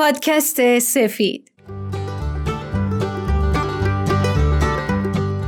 پادکست سفید.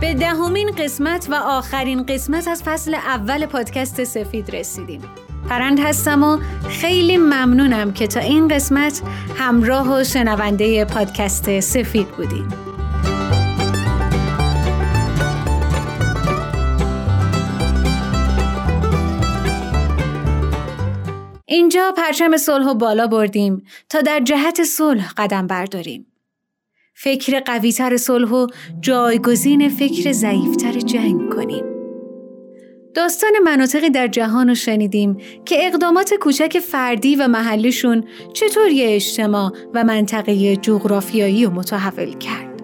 به دهمین قسمت و آخرین قسمت از فصل اول پادکست سفید رسیدیم. پرند هستم و خیلی ممنونم که تا این قسمت همراه و شنونده پادکست سفید بودیم اینجا پرچم صلح و بالا بردیم تا در جهت صلح قدم برداریم. فکر قویتر صلح و جایگزین فکر ضعیفتر جنگ کنیم. داستان مناطقی در جهان رو شنیدیم که اقدامات کوچک فردی و محلیشون چطور یه اجتماع و منطقه جغرافیایی رو متحول کرد.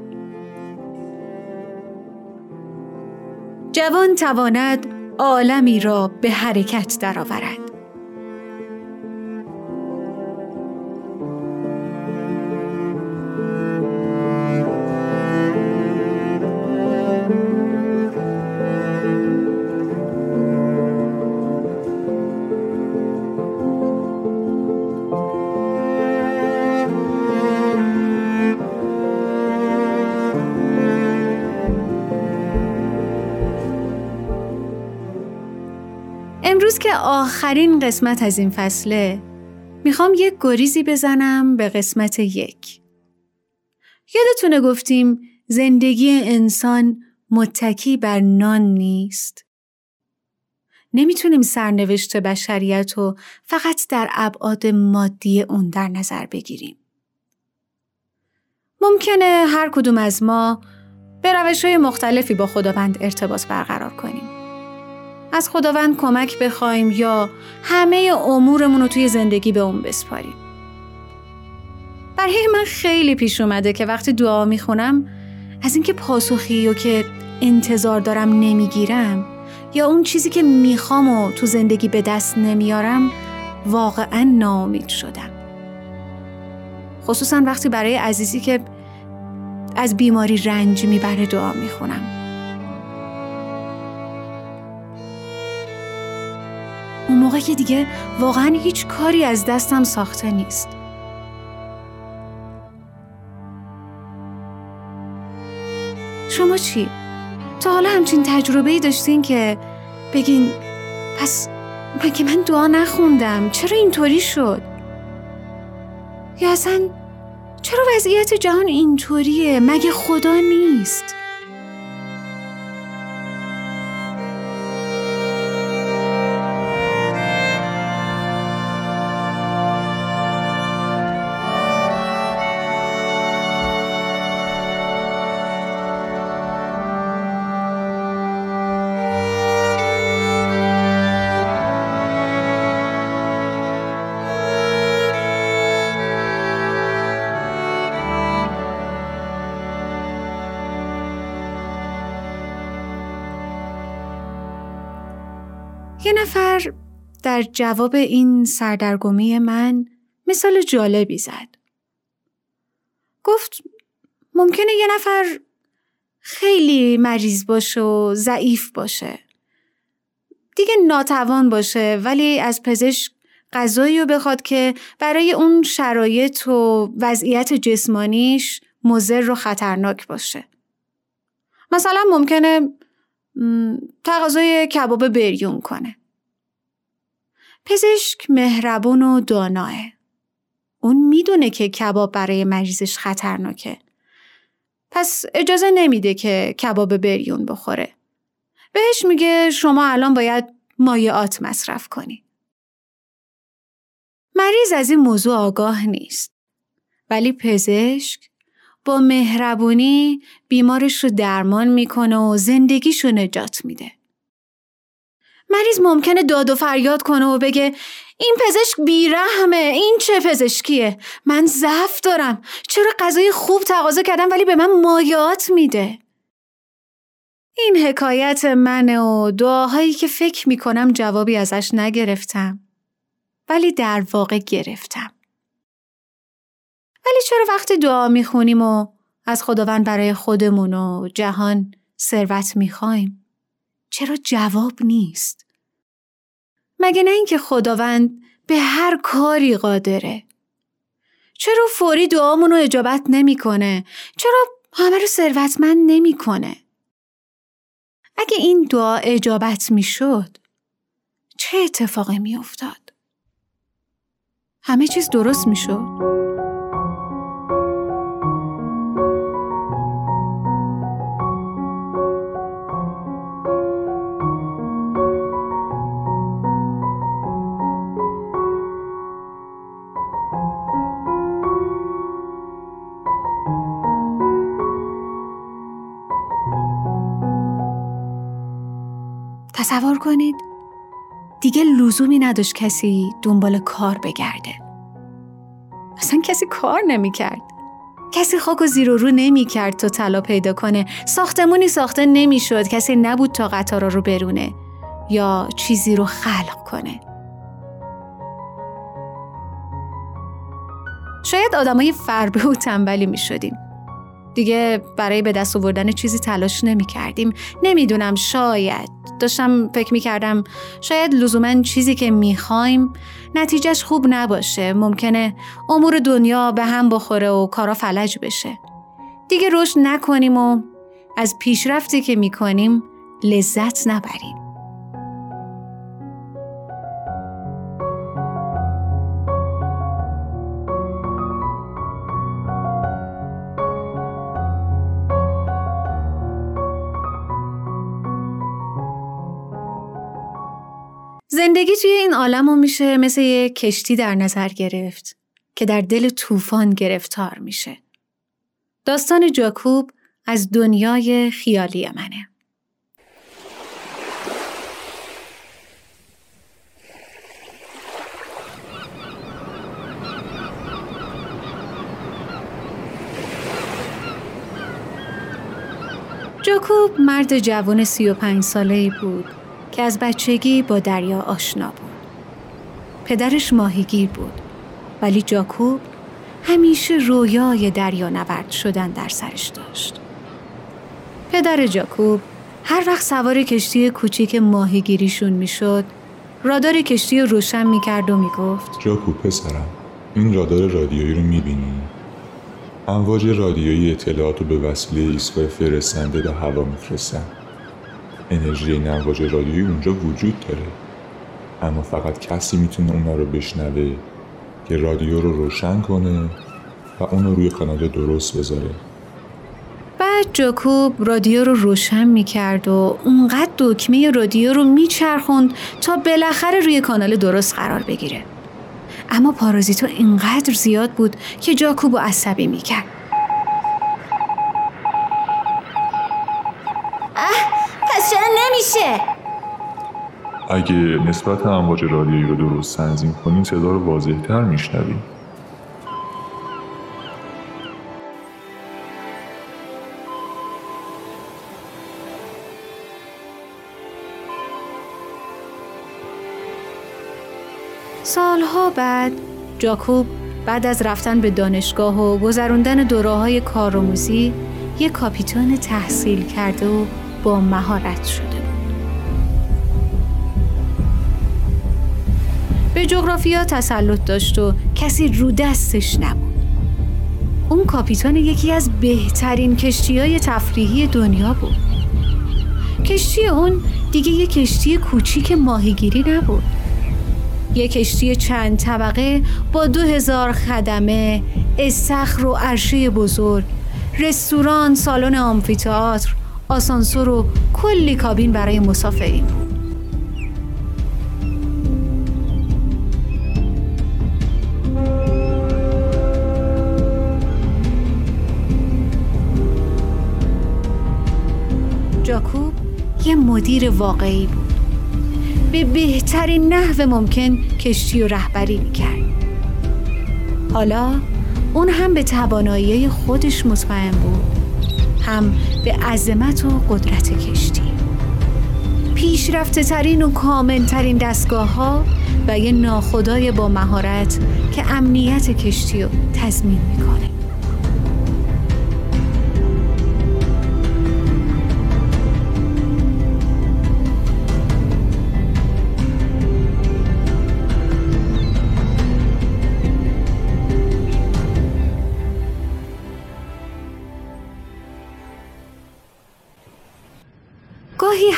جوان تواند عالمی را به حرکت درآورد. آخرین قسمت از این فصله می‌خوام یک گریزی بزنم به قسمت یک. یادتونه گفتیم زندگی انسان متکی بر نان نیست؟ نمی‌تونیم سرنوشت بشریت رو فقط در ابعاد مادی اون در نظر بگیریم. ممکنه هر کدوم از ما به روش های مختلفی با خداوند ارتباط برقرار کنیم. از خداوند کمک بخوایم یا همه امورمون رو توی زندگی به اون بسپاریم. برای من خیلی پیش اومده که وقتی دعا می‌خونم از اینکه پاسخی و که انتظار دارم نمی‌گیرم یا اون چیزی که می‌خوام و تو زندگی به دست نمیارم واقعا ناامید شدم. خصوصا وقتی برای عزیزی که از بیماری رنج می‌بره دعا می‌خونم. اون موقع که دیگه واقعا هیچ کاری از دستم ساخته نیست. شما چی؟ تا حالا همچین تجربه ای داشتین که بگین پس مگه من دعا نخوندم چرا اینطوری شد؟ یا اصلا چرا وضعیت جهان اینطوریه مگه خدا نیست؟ یه نفر در جواب این سردرگمی من مثال جالبی زد. گفت ممکنه یه نفر خیلی مریض باشه و ضعیف باشه. دیگه ناتوان باشه ولی از پزشک غذایی رو بخواد که برای اون شرایط و وضعیت جسمانیش مضر و خطرناک باشه. مثلا ممکنه تقاضای کباب بریون کنه. پزشک مهربون و داناه. اون می‌دونه که کباب برای مریضش خطرناکه. پس اجازه نمیده که کباب بریون بخوره. بهش میگه شما الان باید مایعات مصرف کنی. مریض از این موضوع آگاه نیست. ولی پزشک با مهربونی بیمارش رو درمان می‌کنه و زندگیش رو نجات میده. مریض ممکنه داد و فریاد کنه و بگه این پزشک بیرحمه این چه پزشکیه؟ من ضعف دارم. چرا غذای خوب تقاضا کردم ولی به من مایات میده؟ این حکایت منه و دعاهایی که فکر می‌کنم جوابی ازش نگرفتم. ولی در واقع گرفتم. ولی چرا وقتی دعا می‌خونیم و از خداوند برای خودمون و جهان ثروت می‌خوایم چرا جواب نیست مگه نه اینکه خداوند به هر کاری قادره چرا فوری دعامون رو اجابت نمی‌کنه؟ چرا همه رو ثروتمند نمی‌کنه؟ اگه این دعا اجابت می‌شد چه اتفاقی میافتاد؟ همه چیز درست می‌شد؟ تصور کنید. دیگه لزومی نداشت کسی دنبال کار بگرده. اصلا کسی کار نمی‌کرد. کسی خاک و زیر و رو نمی‌کرد تا طلا پیدا کنه. ساختمونی ساخته نمی‌شد. کسی نبود تا قطارا رو برونه یا چیزی رو خلق کنه. شاید آدمای فربه و تنبلی می شدیم. دیگه برای به دست آوردن چیزی تلاش نمی کردیم. نمی‌دونم شاید داشتم فکر می کردم شاید لزوما چیزی که می خوایم نتیجهش خوب نباشه. ممکنه امور دنیا به هم بخوره و کارا فلج بشه. دیگه رشد نکنیم و از پیشرفتی که می کنیم لذت نبریم. زندگی توی این عالم میشه مثل یه کشتی در نظر گرفت که در دل طوفان گرفتار میشه. داستان جاکوب از دنیای خیالی منه. جاکوب مرد جوان سی و پنج ساله ای بود که از بچگی با دریا آشنا بود. پدرش ماهیگیر بود ولی جاکوب همیشه رویای دریا نورد شدن در سرش داشت. پدر جاکوب هر وقت سوار کشتی کوچیک ماهیگیریشون می‌شد رادار کشتی رو روشن می‌کرد و می‌گفت جاکوب پسرم این رادار رادیویی رو می‌بینی؟ امواج رادیویی اطلاعات رو به وسیله ایستگاه فرستنده در هوا میفرستن انرژی این امواج رادیویی اونجا وجود داره. اما فقط کسی می‌تونه اونا رو بشنوه که رادیو رو روشن کنه و اونو روی کانال درست بذاره. بعد جاکوب رادیو رو روشن می‌کرد و اونقدر دکمه رادیو رو میچرخوند تا بالاخره روی کانال درست قرار بگیره. اما پارازیتو اینقدر زیاد بود که جاکوب رو عصبی می‌کرد. اگه نسبت امواج رادیویی رو درست تنظیم کنیم صدا رو واضحتر میشنویم. سالها بعد جاکوب بعد از رفتن به دانشگاه و گذراندن دوره های کارآموزی یک کاپیتان تحصیل کرده و با مهارت شده. به جغرافیا تسلط داشت و کسی رو دستش نبود. اون کاپیتان یکی از بهترین کشتی های تفریحی دنیا بود. کشتی اون دیگه یه کشتی کوچیک ماهیگیری نبود. یه کشتی چند طبقه با دو هزار خدمه، استخر و عرشه بزرگ، رستوران، سالن آمفیتئاتر، آسانسور و کلی کابین برای مسافرین بود. یه مدیر واقعی بود. به بهترین نحو ممکن کشتی و رهبری می‌کرد. حالا اون هم به توانایی خودش مطمئن بود. هم به عظمت و قدرت کشتی. پیشرفته ترین و کامل ترین دستگاه ها و یه ناخدای با مهارت که امنیت کشتی رو تضمین می‌کنه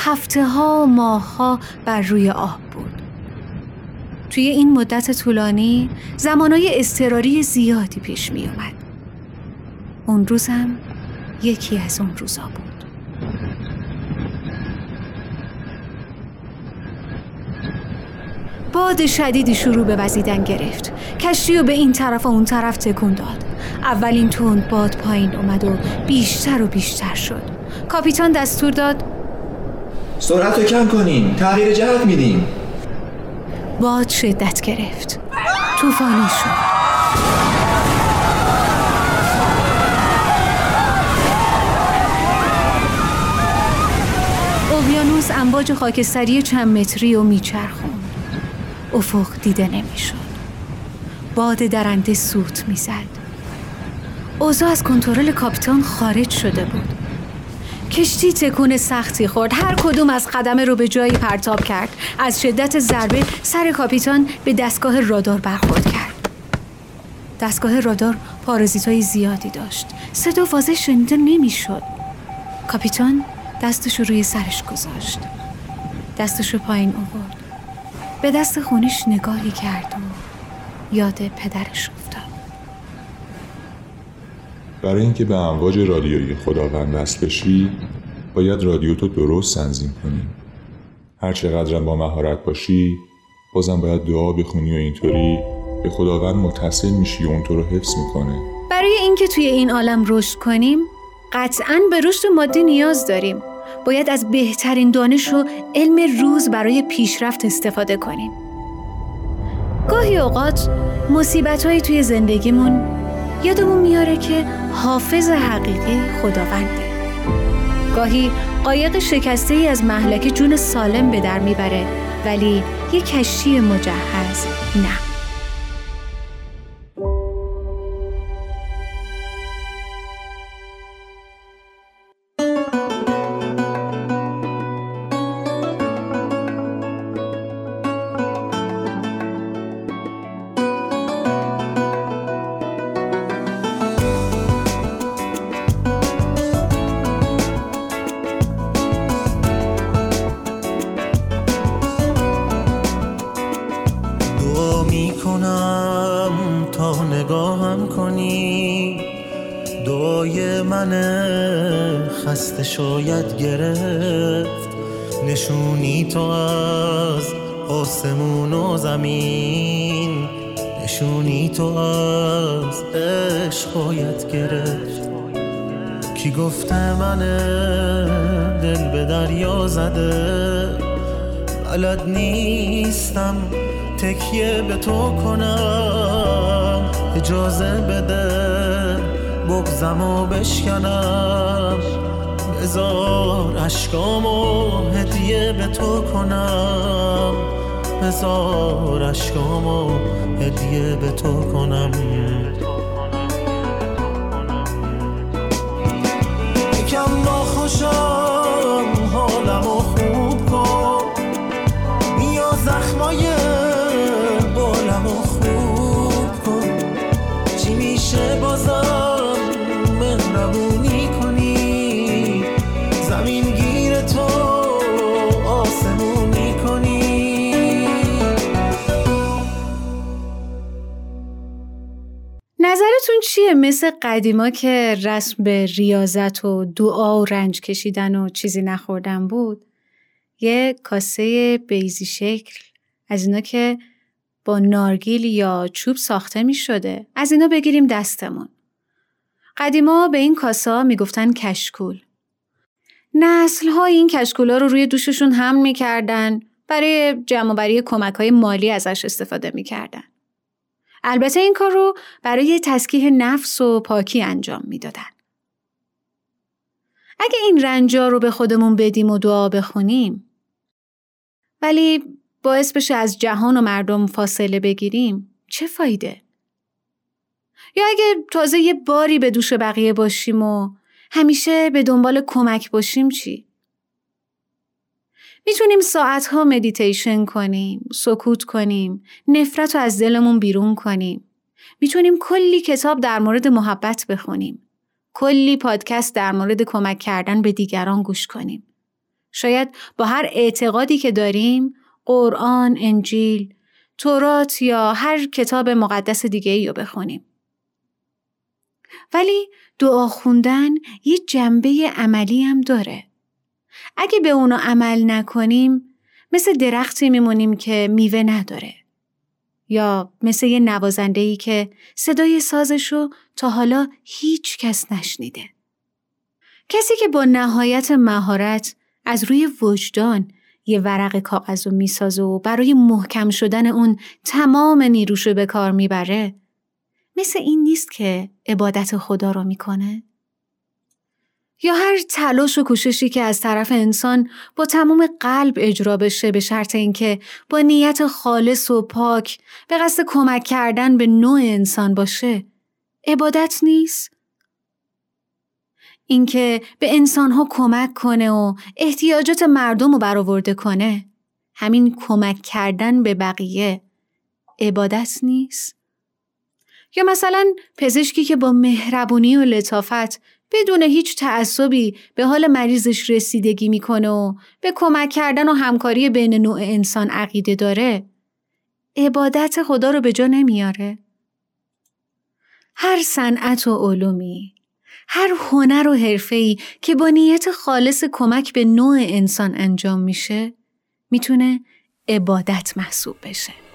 هفته ها و ماه ها بر روی آب بود. توی این مدت طولانی زمانای استراری زیادی پیش می اومد. اون روز هم یکی از اون روزا بود. باد شدیدی شروع به وزیدن گرفت کشتی رو به این طرف و اون طرف تکون داد اولین تند باد پایین اومد و بیشتر و بیشتر شد کاپیتان دستور داد سرعت رو کم کنین تغییر جهت میدیم. باد شدت گرفت. طوفانی شد. اقیانوس امواج خاکستری چند متری و میچرخوند. افق دیده نمی‌شد. باد درنده سوت می‌زد. اوضاع از کنترل کاپیتان خارج شده بود. کشتی تکون سختی خورد. هر کدوم از قدم رو به جایی پرتاب کرد. از شدت ضربه سر کاپیتان به دستگاه رادار برخورد کرد. دستگاه رادار پارازیت های زیادی داشت. صدا واضح شنیده نمی‌شد. کاپیتان دستش روی سرش گذاشت. دستش رو پایین آورد. به دست خونش نگاهی کرد و یاد پدرش افتاد. برای اینکه به امواج رادیویی خداوند وصل بشی باید رادیو تو درست تنظیم کنی. هر چقدر با مهارت باشی بازم باید دعا بخونی و اینطوری به خداوند متصل میشی و اون تو رو حفظ می‌کنه. برای اینکه توی این عالم رشد کنیم قطعا به رشد مادی نیاز داریم. باید از بهترین دانش و علم روز برای پیشرفت استفاده کنیم. گاهی اوقات مصیبت توی زندگیمون یادمون میاره که حافظ حقیقی خداونده. گاهی قایق شکسته ای از محلک جون سالم به در می‌بره ولی یه کشتی مجهز نه. نشونی تو از عشق باید گرفت. کی گفته من دل به دریا زده؟ بلد نیستم تکیه به تو کنم. اجازه بده بغزم و بشکنم. بزار اشکامو هدیه به تو کنم. بزار اشکامو هدیه به تو کنم. مثل قدیما که رسم به ریاضت و دعا و رنج کشیدن و چیزی نخوردن بود یه کاسه بیزی شکل از اینا که با نارگیل یا چوب ساخته می شده از اینا بگیریم دستمون. قدیما به این کاسه می‌گفتن کشکول. نسل های این کشکول ها رو روی دوششون هم می‌کردن برای جمع بری کمک های مالی ازش استفاده می‌کردن. البته این کار رو برای تزکیه نفس و پاکی انجام می‌دادن. اگه این رنجا رو به خودمون بدیم و دعا بخونیم ولی باعث بشه از جهان و مردم فاصله بگیریم چه فایده؟ یا اگه تازه یه باری به دوش بقیه باشیم و همیشه به دنبال کمک باشیم چی؟ می‌تونیم ساعتها مدیتیشن کنیم، سکوت کنیم، نفرت رو از دلمون بیرون کنیم. می‌تونیم کلی کتاب در مورد محبت بخونیم. کلی پادکست در مورد کمک کردن به دیگران گوش کنیم. شاید با هر اعتقادی که داریم قرآن، انجیل، تورات یا هر کتاب مقدس دیگه ای رو بخونیم. ولی دعا خوندن یه جنبه عملی هم داره. اگه به اونو عمل نکنیم مثل درختی میمونیم که میوه نداره. یا مثل یه نوازنده ای که صدای سازشو تا حالا هیچ کس نشنیده. کسی که با نهایت مهارت از روی وجدان یه ورق کاغذ رو می‌سازه و برای محکم شدن اون تمام نیروشو به کار می‌بره مثل این نیست که عبادت خدا رو می‌کنه؟ یا هر تلاش و کوششی که از طرف انسان با تمام قلب اجرا بشه به شرط اینکه با نیت خالص و پاک به قصد کمک کردن به نوع انسان باشه عبادت نیست؟ اینکه به انسانها کمک کنه و احتیاجات مردم رو برآورده کنه همین کمک کردن به بقیه عبادت نیست؟ یا مثلا پزشکی که با مهربونی و لطافت بدون هیچ تعصبی به حال مریضش رسیدگی می‌کنه و به کمک کردن و همکاری بین نوع انسان عقیده داره عبادت خدا رو به جا نمیاره. هر صنعت و علومی هر هنر و حرفه‌ای که با نیت خالص کمک به نوع انسان انجام میشه می‌تونه عبادت محسوب بشه.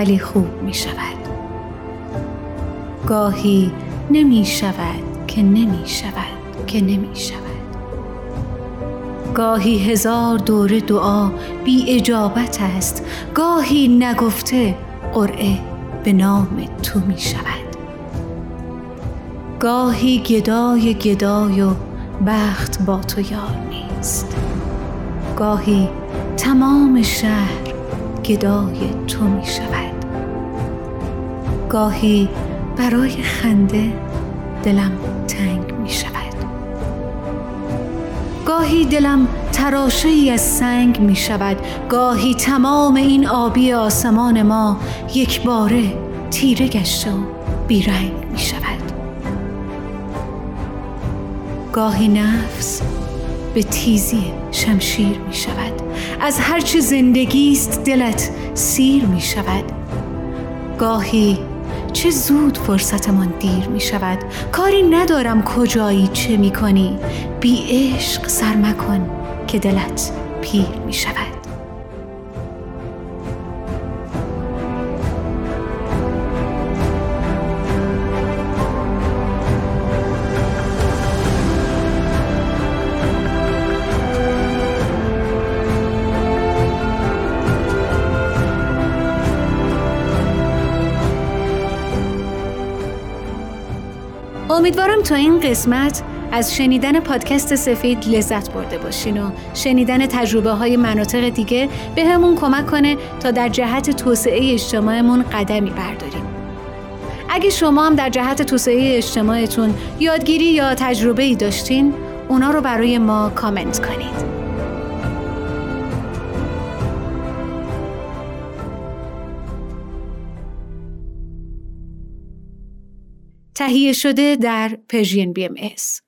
ولی خوب می شود. گاهی نمی شود که نمی شود که نمی شود. گاهی هزار دوره دعا بی اجابت است گاهی نگفته قرعه به نام تو می شود. گاهی گدای گدای و بخت با تو یار نیست. گاهی تمام شهر گدای تو می شود. گاهی برای خنده دلم تنگ می شود. گاهی دلم تراشه ای از سنگ می شود. گاهی تمام این آبی آسمان ما یک باره تیره گشته و بیرنگ می شود. گاهی نفس به تیزی شمشیر می شود. از هرچه زندگی است دلت سیر می شود. گاهی چه زود فرصتمان دیر می شود. کاری ندارم کجایی چه می کنی. بی عشق سر مکن که دلت پیر می شود. امیدوارم تا این قسمت از شنیدن پادکست سفید لذت برده باشین و شنیدن تجربه های مناطق دیگه به همون کمک کنه تا در جهت توسعه اجتماعمون قدمی برداریم. اگه شما هم در جهت توسعه اجتماعتون یادگیری یا تجربه ای داشتین، اونا رو برای ما کامنت کنید. تهیه شده در پرژین بی ام ایس.